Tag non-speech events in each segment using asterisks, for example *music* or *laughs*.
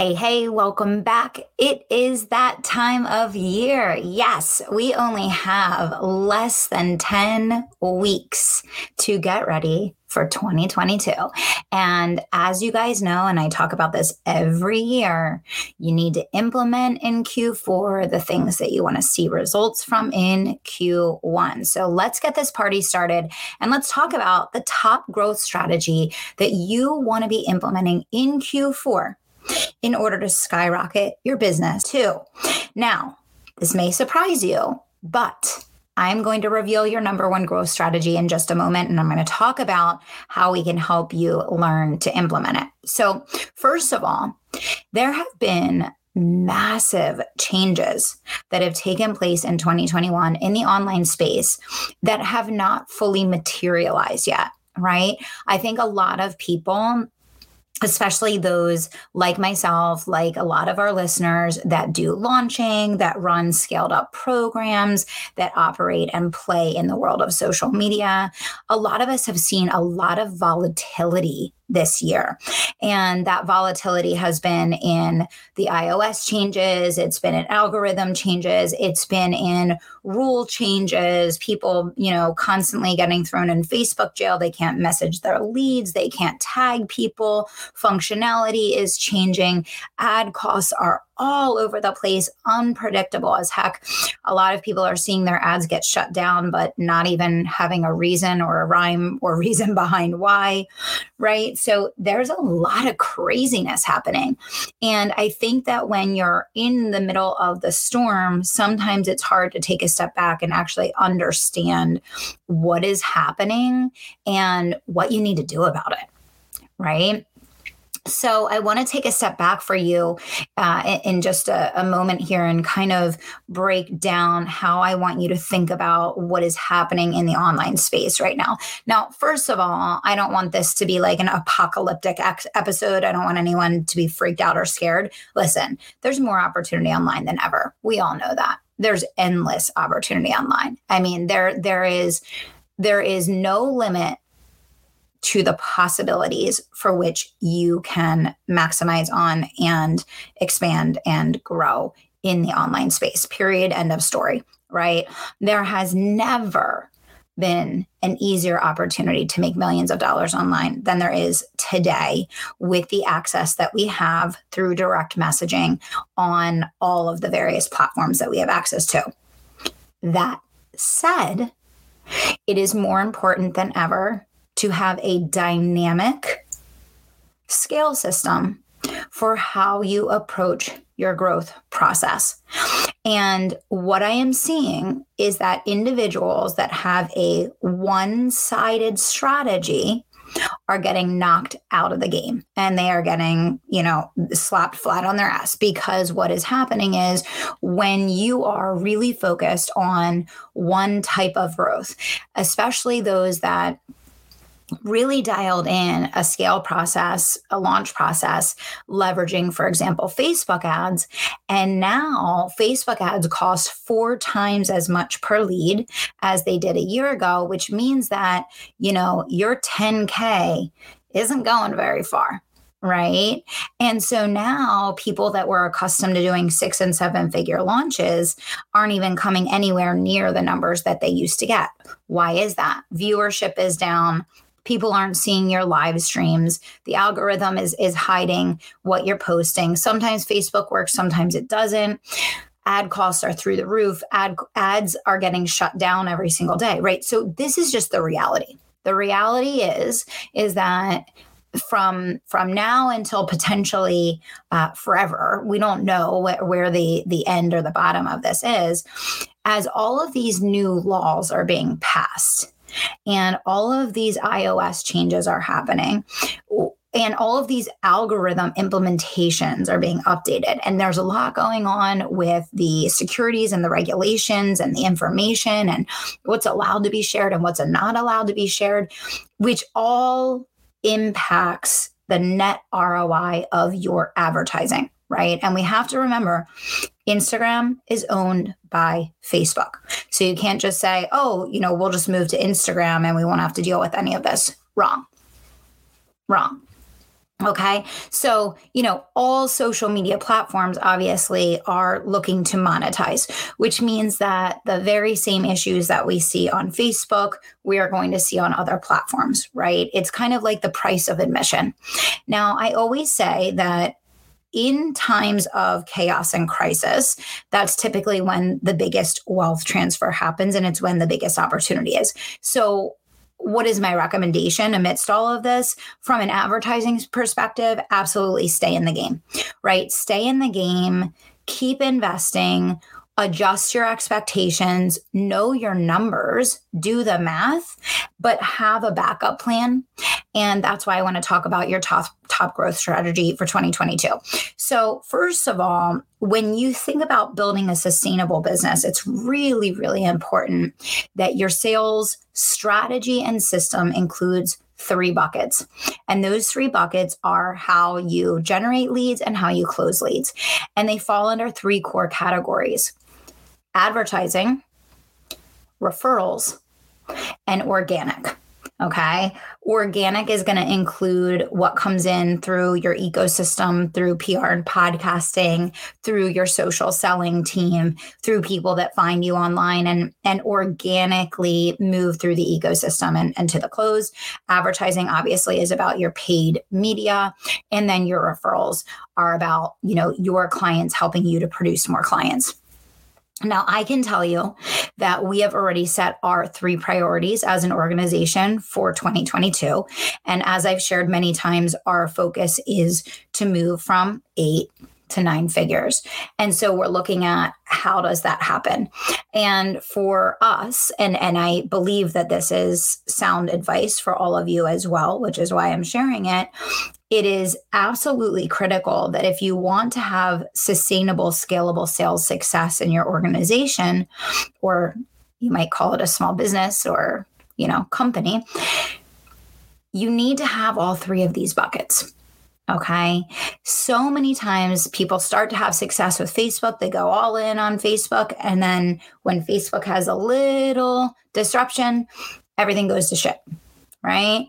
Hey, hey, welcome back. It is that time of year. Yes, we only have less than 10 weeks to get ready for 2022. And as you guys know, and I talk about this every year, you need to implement in Q4 the things that you want to see results from in Q1. So let's get this party started and let's talk about the top growth strategy that you want to be implementing in Q4 in order to skyrocket your business too. Now, this may surprise you, but I'm going to reveal your number one growth strategy in just a moment, and I'm going to talk about how we can help you learn to implement it. So, first of all, there have been massive changes that have taken place in 2021 in the online space that have not fully materialized yet, right? I think a lot of people especially those like myself, like a lot of our listeners that do launching, that run scaled up programs, that operate and play in the world of social media. A lot of us have seen a lot of volatility this year. And that volatility has been in the iOS changes, it's been in algorithm changes, it's been in rule changes, people, you know, constantly getting thrown in Facebook jail. They can't message their leads, they can't tag people. Functionality is changing. Ad costs are all over the place, unpredictable as heck. A lot of people are seeing their ads get shut down, but not even having a reason or a rhyme or *laughs* reason behind why, right? So there's a lot of craziness happening. And I think that when you're in the middle of the storm, sometimes it's hard to take a step back and actually understand what is happening and what you need to do about it, right? So, I want to take a step back for you uh, in just a, a, moment here and kind of break down how I want you to think about what is happening in the online space right now. Now, first of all, I don't want this to be like an apocalyptic ex- episode. I don't want anyone to be freaked out or scared. Listen, there's more opportunity online than ever. We all know that. There's endless opportunity online. I mean, there there is there is no limit to the possibilities for which you can maximize on and expand and grow in the online space. Period. End of story. Right. There has never been an easier opportunity to make millions of dollars online than there is today with the access that we have through direct messaging on all of the various platforms that we have access to. That said, it is more important than ever to have a dynamic scale system for how you approach your growth process. And what I am seeing is that individuals that have a one sided strategy are getting knocked out of the game and they are getting, you know, slapped flat on their ass because what is happening is when you are really focused on one type of growth, especially those that really dialed in a scale process, a launch process, leveraging, for example, Facebook ads. And now Facebook ads cost four times as much per lead as they did a year ago, which means that, you know, your 10K isn't going very far right? And so now people that were accustomed to doing six and seven figure launches aren't even coming anywhere near the numbers that they used to get. Why is that? Viewership is down, people aren't seeing your live streams. The algorithm is is hiding what you're posting. Sometimes facebook works sometimes it doesn't. Ad costs are through the roof. Ad ads are getting shut down every single day right? So this is just the reality. The reality is is that from from now until potentially uh, forever we don't know wh- where the the end or the bottom of this is as all of these new laws are being passed and all of these iOS changes are happening. and all of these algorithm implementations are being updated and there's a lot going on with the securities and the regulations and the information and what's allowed to be shared and what's not allowed to be shared which all impacts the net ROI of your advertising right and we have to remember Instagram is owned by Facebook. So you can't just say, oh, you know, we'll just move to Instagram and we won't have to deal with any of this. Wrong. Wrong. Okay. So, you know, all social media platforms obviously are looking to monetize, which means that the very same issues that we see on Facebook, we are going to see on other platforms, right? It's kind of like the price of admission. Now, I always say that in times of chaos and crisis, that's typically when the biggest wealth transfer happens and it's when the biggest opportunity is. So, what is my recommendation amidst all of this from an advertising perspective? Absolutely stay in the game, right? Stay in the game, keep investing adjust your expectations, know your numbers, do the math, but have a backup plan. And that's why I want to talk about your top top growth strategy for 2022. So, first of all, when you think about building a sustainable business, it's really really important that your sales strategy and system includes three buckets. And those three buckets are how you generate leads and how you close leads. And they fall under three core categories advertising, referrals, and organic. Okay. Organic is going to include what comes in through your ecosystem, through PR and podcasting, through your social selling team, through people that find you online and, and organically move through the ecosystem and, and to the close. Advertising obviously is about your paid media. And then your referrals are about, you know, your clients helping you to produce more clients. Now, I can tell you that we have already set our three priorities as an organization for 2022. And as I've shared many times, our focus is to move from eight to nine figures. And so we're looking at how does that happen? And for us, and, and I believe that this is sound advice for all of you as well, which is why I'm sharing it, it is absolutely critical that if you want to have sustainable, scalable sales success in your organization, or you might call it a small business or you know company, you need to have all three of these buckets. Okay. So many times people start to have success with Facebook. They go all in on Facebook. And then when Facebook has a little disruption, everything goes to shit right?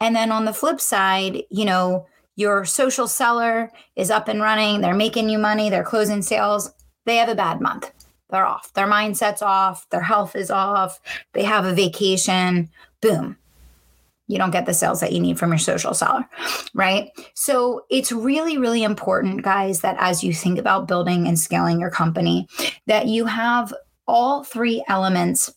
And then on the flip side, you know, your social seller is up and running, they're making you money, they're closing sales, they have a bad month. They're off. Their mindset's off, their health is off, they have a vacation, boom. You don't get the sales that you need from your social seller, right? So it's really, really important, guys, that as you think about building and scaling your company, that you have all three elements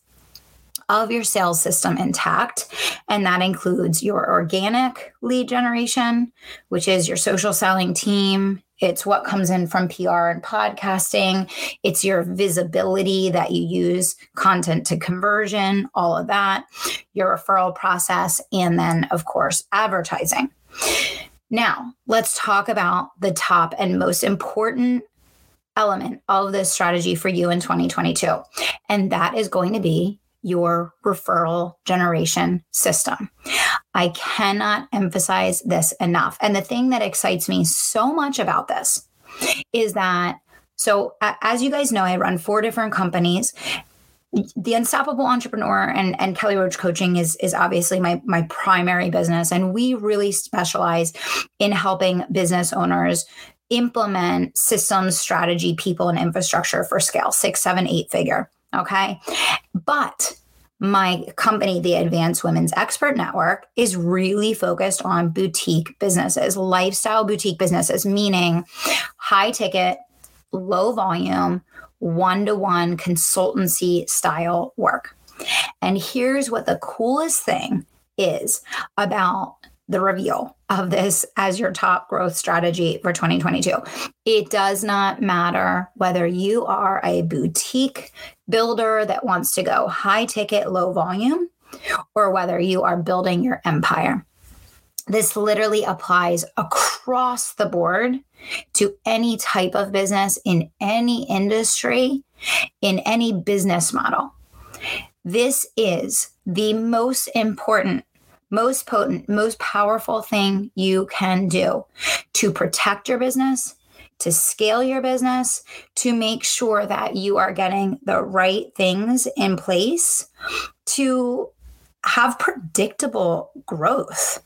of your sales system intact. And that includes your organic lead generation, which is your social selling team. It's what comes in from PR and podcasting. It's your visibility that you use, content to conversion, all of that, your referral process, and then, of course, advertising. Now, let's talk about the top and most important element of this strategy for you in 2022. And that is going to be your referral generation system. I cannot emphasize this enough. And the thing that excites me so much about this is that, so as you guys know, I run four different companies the unstoppable entrepreneur and, and kelly roach coaching is is obviously my my primary business and we really specialize in helping business owners implement systems strategy people and infrastructure for scale six seven eight figure Okay. But my company, the Advanced Women's Expert Network, is really focused on boutique businesses, lifestyle boutique businesses, meaning high ticket, low volume, one to one consultancy style work. And here's what the coolest thing is about the reveal of this as your top growth strategy for 2022. It does not matter whether you are a boutique builder that wants to go high ticket, low volume, or whether you are building your empire. This literally applies across the board to any type of business in any industry, in any business model. This is the most important, most potent, most powerful thing you can do to protect your business, to scale your business, to make sure that you are getting the right things in place to have predictable growth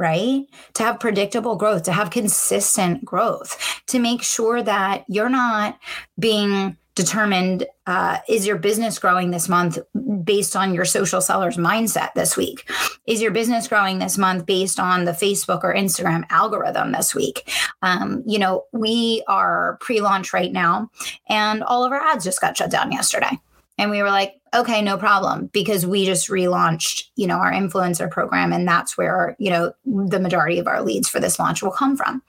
right? To have predictable growth, to have consistent growth, to make sure that you're not being determined uh, is your business growing this month based on your social seller's mindset this week? Is your business growing this month based on the facebook or instagram algorithm this week? Um, you know we are pre-launch right now and all of our ads just got shut down yesterday. And we were like okay no problem because we just relaunched you know our influencer program and that's where you know the majority of our leads for this launch will come from.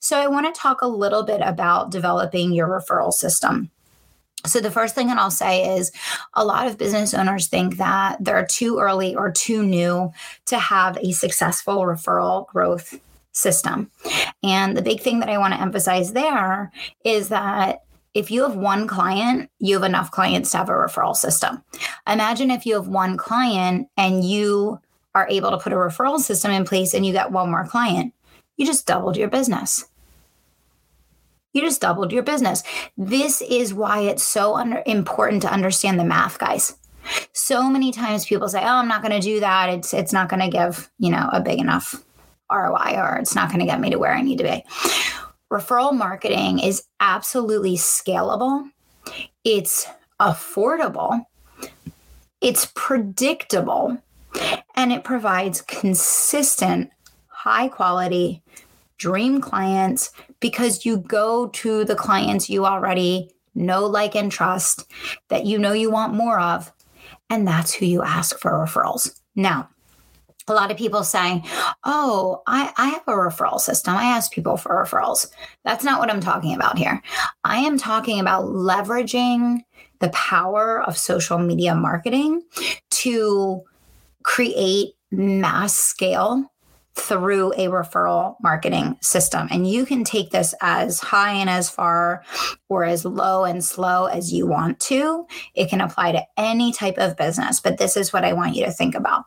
So i want to talk a little bit about developing your referral system so, the first thing that I'll say is a lot of business owners think that they're too early or too new to have a successful referral growth system. And the big thing that I want to emphasize there is that if you have one client, you have enough clients to have a referral system. Imagine if you have one client and you are able to put a referral system in place and you get one more client, you just doubled your business you just doubled your business. This is why it's so under, important to understand the math, guys. So many times people say, "Oh, I'm not going to do that. It's it's not going to give, you know, a big enough ROI or it's not going to get me to where I need to be." Referral marketing is absolutely scalable. It's affordable. It's predictable and it provides consistent, high quality dream clients because you go to the clients you already know, like, and trust that you know you want more of. And that's who you ask for referrals. Now, a lot of people say, Oh, I, I have a referral system. I ask people for referrals. That's not what I'm talking about here. I am talking about leveraging the power of social media marketing to create mass scale through a referral marketing system. And you can take this as high and as far or as low and slow as you want to. It can apply to any type of business, but this is what I want you to think about.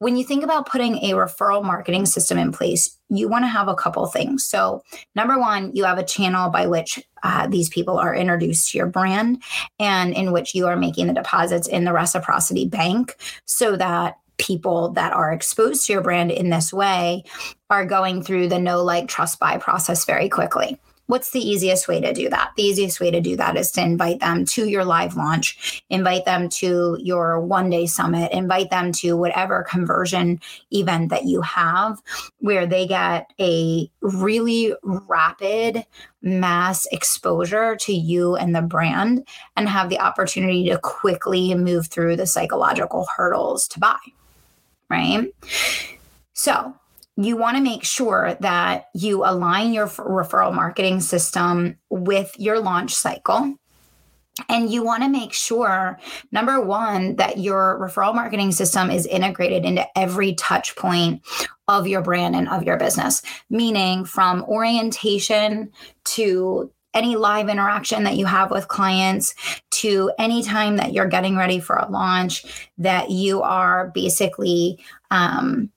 When you think about putting a referral marketing system in place, you want to have a couple things. So, number one, you have a channel by which uh, these people are introduced to your brand and in which you are making the deposits in the reciprocity bank so that people that are exposed to your brand in this way are going through the know like trust buy process very quickly what's the easiest way to do that? The easiest way to do that is to invite them to your live launch, invite them to your one day summit, invite them to whatever conversion event that you have where they get a really rapid mass exposure to you and the brand and have the opportunity to quickly move through the psychological hurdles to buy right? So, you want to make sure that you align your referral marketing system with your launch cycle. And you want to make sure, number one, that your referral marketing system is integrated into every touch point of your brand and of your business, meaning from orientation to any live interaction that you have with clients to any time that you're getting ready for a launch that you are basically um,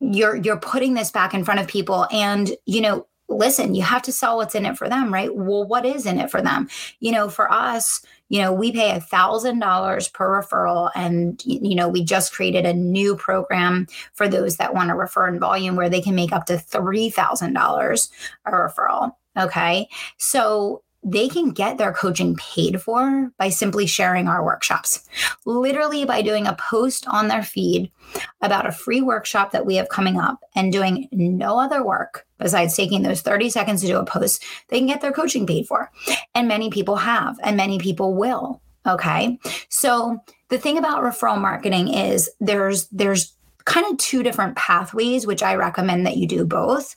you're you're putting this back in front of people. And you know listen you have to sell what's in it for them right? Well what is in it for them? You know for us you know we pay a thousand dollars per referral and you know we just created a new program for those that want to refer in volume where they can make up to three thousand dollars a referral Okay. So they can get their coaching paid for by simply sharing our workshops. Literally, by doing a post on their feed about a free workshop that we have coming up and doing no other work besides taking those 30 seconds to do a post, they can get their coaching paid for. And many people have, and many people will. Okay. So the thing about referral marketing is there's, there's, kind of two different pathways, which I recommend that you do both.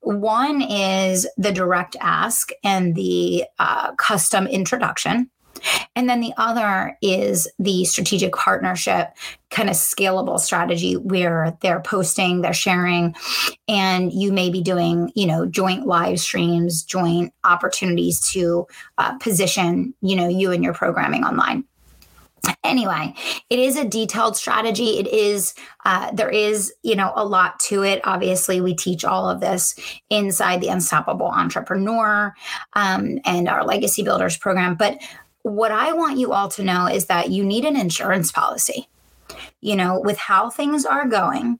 One is the direct ask and the uh, custom introduction. And then the other is the strategic partnership kind of scalable strategy where they're posting, they're sharing, and you may be doing, you know, joint live streams, joint opportunities to uh, position, you know, you and your programming online anyway it is a detailed strategy it is uh, there is you know a lot to it obviously we teach all of this inside the unstoppable entrepreneur um, and our legacy builders program but what I want you all to know is that you need an insurance policy. You know, with how things are going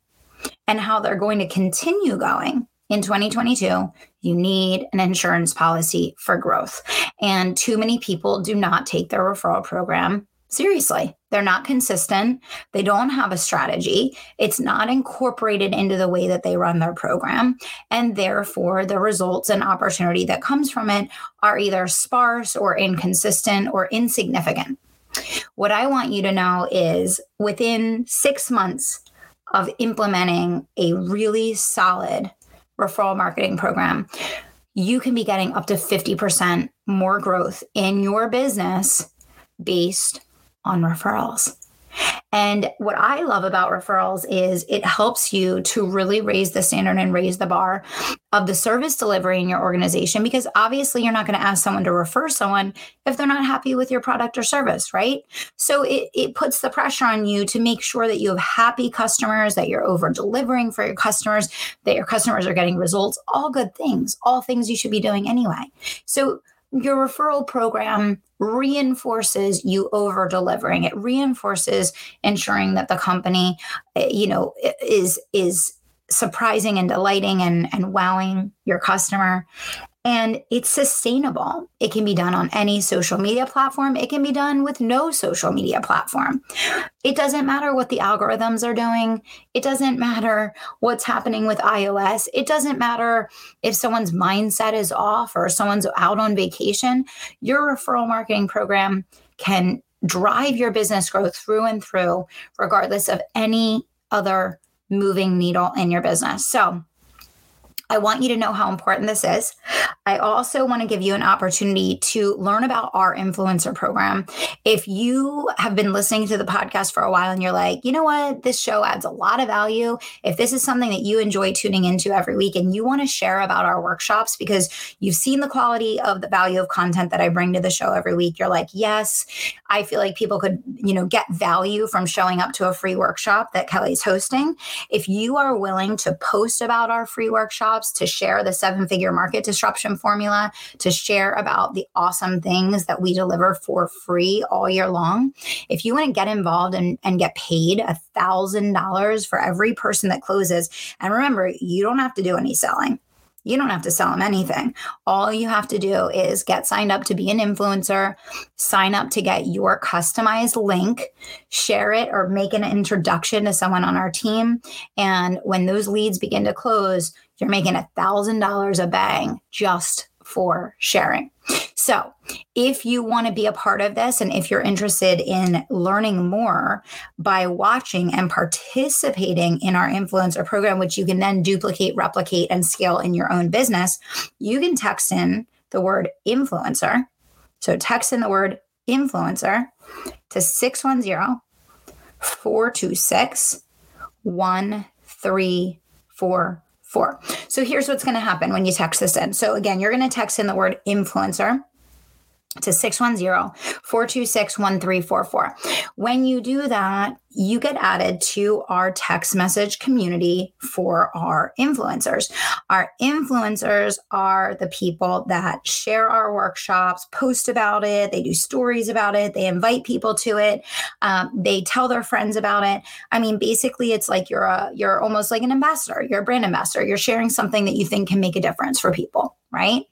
and how they're going to continue going in 2022, you need an insurance policy for growth. And too many people do not take their referral program seriously. They're not consistent. They don't have a strategy. It's not incorporated into the way that they run their program. And therefore, the results and opportunity that comes from it are either sparse or inconsistent or insignificant. What I want you to know is within six months of implementing a really solid referral marketing program, you can be getting up to 50% more growth in your business based on referrals. And what I love about referrals is it helps you to really raise the standard and raise the bar of the service delivery in your organization because obviously you're not going to ask someone to refer someone if they're not happy with your product or service, right? So it, it puts the pressure on you to make sure that you have happy customers, that you're over delivering for your customers, that your customers are getting results, all good things, all things you should be doing anyway. So your referral program reinforces you over delivering it reinforces ensuring that the company eh, you know is is surprising and delighting and and wowing your customer and it's sustainable. It can be done on any social media platform. It can be done with no social media platform. It doesn't matter what the algorithms are doing. It doesn't matter what's happening with iOS. It doesn't matter if someone's mindset is off or someone's out on vacation. Your referral marketing program can drive your business growth through and through, regardless of any other moving needle in your business. So, I want you to know how important this is. I also want to give you an opportunity to learn about our influencer program. If you have been listening to the podcast for a while and you're like, you know what, this show adds a lot of value. If this is something that you enjoy tuning into every week and you want to share about our workshops because you've seen the quality of the value of content that I bring to the show every week, you're like, yes, I feel like people could, you know, get value from showing up to a free workshop that Kelly's hosting. If you are willing to post about our free workshops, to share the seven figure market disruption formula, to share about the awesome things that we deliver for free all year long. If you want to get involved and, and get paid a thousand dollars for every person that closes, and remember, you don't have to do any selling. You don't have to sell them anything. All you have to do is get signed up to be an influencer, sign up to get your customized link, share it, or make an introduction to someone on our team. And when those leads begin to close, you're making a thousand dollars a bang just for sharing. So, if you want to be a part of this and if you're interested in learning more by watching and participating in our influencer program, which you can then duplicate, replicate, and scale in your own business, you can text in the word influencer. So, text in the word influencer to 610 426 1344 four. So here's what's going to happen when you text this in. So again, you're going to text in the word influencer to 610-426-1344. When you do that, you get added to our text message community for our influencers. Our influencers are the people that share our workshops, post about it, they do stories about it, they invite people to it, um, they tell their friends about it. I mean, basically, it's like you're a you're almost like an ambassador. You're a brand ambassador. You're sharing something that you think can make a difference for people right?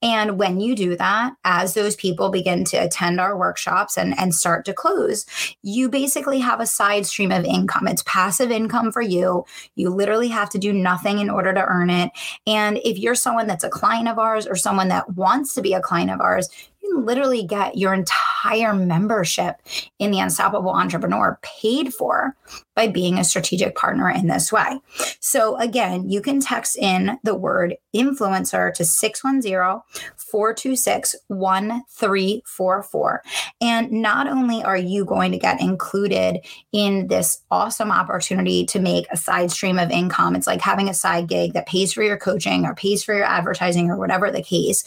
And when you do that, as those people begin to attend our workshops and, and start to close, you basically have a side stream of income. It's passive income for you. You literally have to do nothing in order to earn it. And if you're someone that's a client of ours or someone that wants to be a client of ours, you can literally get your entire entire membership in the Unstoppable Entrepreneur paid for by being a strategic partner in this way. So, again, you can text in the word influencer to 610 426 1344. And not only are you going to get included in this awesome opportunity to make a side stream of income, it's like having a side gig that pays for your coaching or pays for your advertising or whatever the case.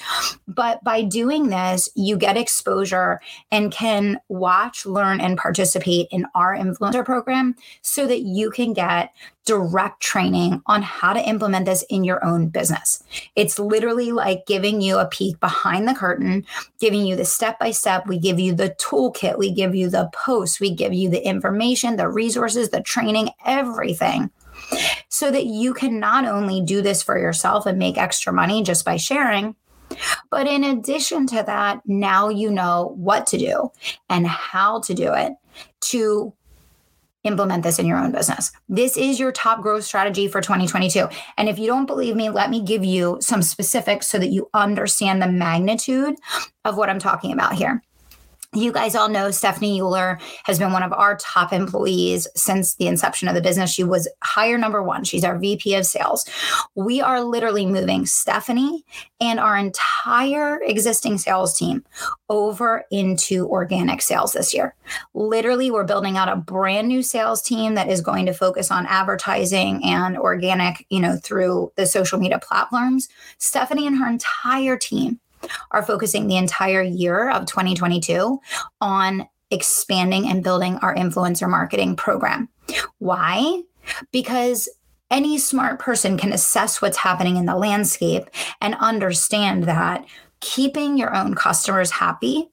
But by doing this, you get exposure and can watch, learn, and participate in our influencer program so that you can get direct training on how to implement this in your own business. It's literally like giving you a peek behind the curtain, giving you the step by step. We give you the toolkit, we give you the posts, we give you the information, the resources, the training, everything. So that you can not only do this for yourself and make extra money just by sharing, but in addition to that, now you know what to do and how to do it to implement this in your own business. This is your top growth strategy for 2022. And if you don't believe me, let me give you some specifics so that you understand the magnitude of what I'm talking about here you guys all know Stephanie Euler has been one of our top employees since the inception of the business. She was hire number one. She's our VP of sales. We are literally moving Stephanie and our entire existing sales team over into organic sales this year. Literally, we're building out a brand new sales team that is going to focus on advertising and organic, you know, through the social media platforms. Stephanie and her entire team are focusing the entire year of 2022 on expanding and building our influencer marketing program. Why? Because any smart person can assess what's happening in the landscape and understand that keeping your own customers happy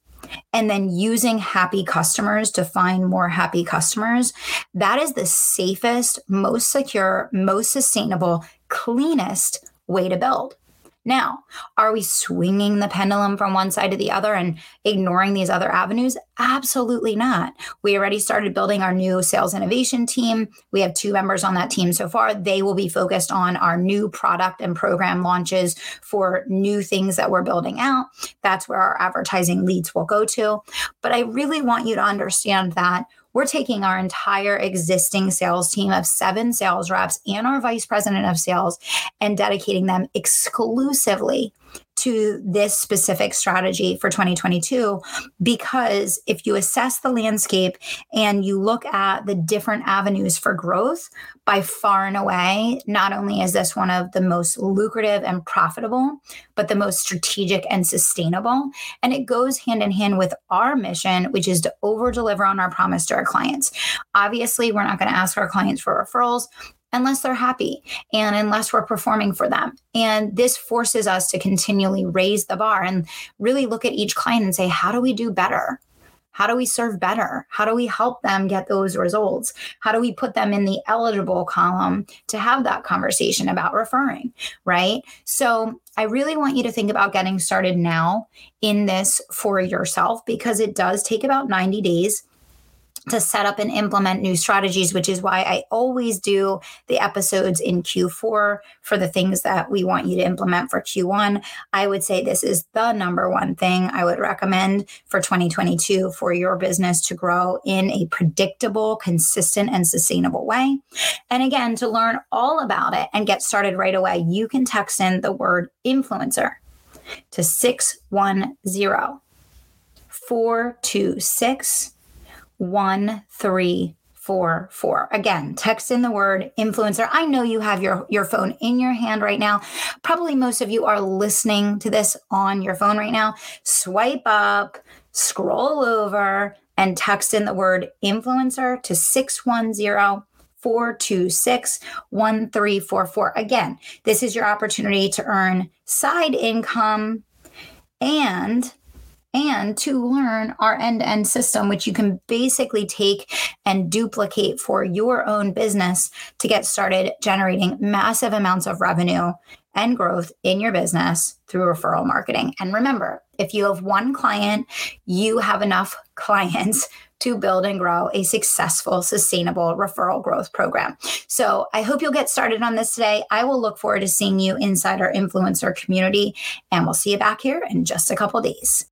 and then using happy customers to find more happy customers, that is the safest, most secure, most sustainable, cleanest way to build. Now, are we swinging the pendulum from one side to the other and ignoring these other avenues? Absolutely not. We already started building our new sales innovation team. We have two members on that team so far. They will be focused on our new product and program launches for new things that we're building out. That's where our advertising leads will go to. But I really want you to understand that we're taking our entire existing sales team of seven sales reps and our vice president of sales and dedicating them exclusively to this specific strategy for 2022 because if you assess the landscape and you look at the different avenues for growth, by far and away, not only is this one of the most lucrative and profitable, but the most strategic and sustainable. And it goes hand in hand with our mission, which is to over deliver on our promise to our clients. Obviously, we're not going to ask our clients for referrals unless they're happy and unless we're performing for them. And this forces us to continually raise the bar and really look at each client and say, how do we do better? How do we serve better? How do we help them get those results? How do we put them in the eligible column to have that conversation about referring? Right. So I really want you to think about getting started now in this for yourself because it does take about 90 days to set up and implement new strategies, which is why I always do the episodes in Q4 for the things that we want you to implement for Q1. I would say this is the number one thing I would recommend for 2022 for your business to grow in a predictable, consistent, and sustainable way. And again, to learn all about it and get started right away, you can text in the word influencer to 610 426 1344. Again, text in the word influencer. I know you have your, your phone in your hand right now. Probably most of you are listening to this on your phone right now. Swipe up, scroll over, and text in the word influencer to 610 426 1344. Again, this is your opportunity to earn side income and and to learn our end to end system, which you can basically take and duplicate for your own business to get started generating massive amounts of revenue and growth in your business through referral marketing. And remember, if you have one client, you have enough *laughs* clients to build and grow a successful, sustainable referral growth program. So I hope you'll get started on this today. I will look forward to seeing you inside our influencer community, and we'll see you back here in just a couple days.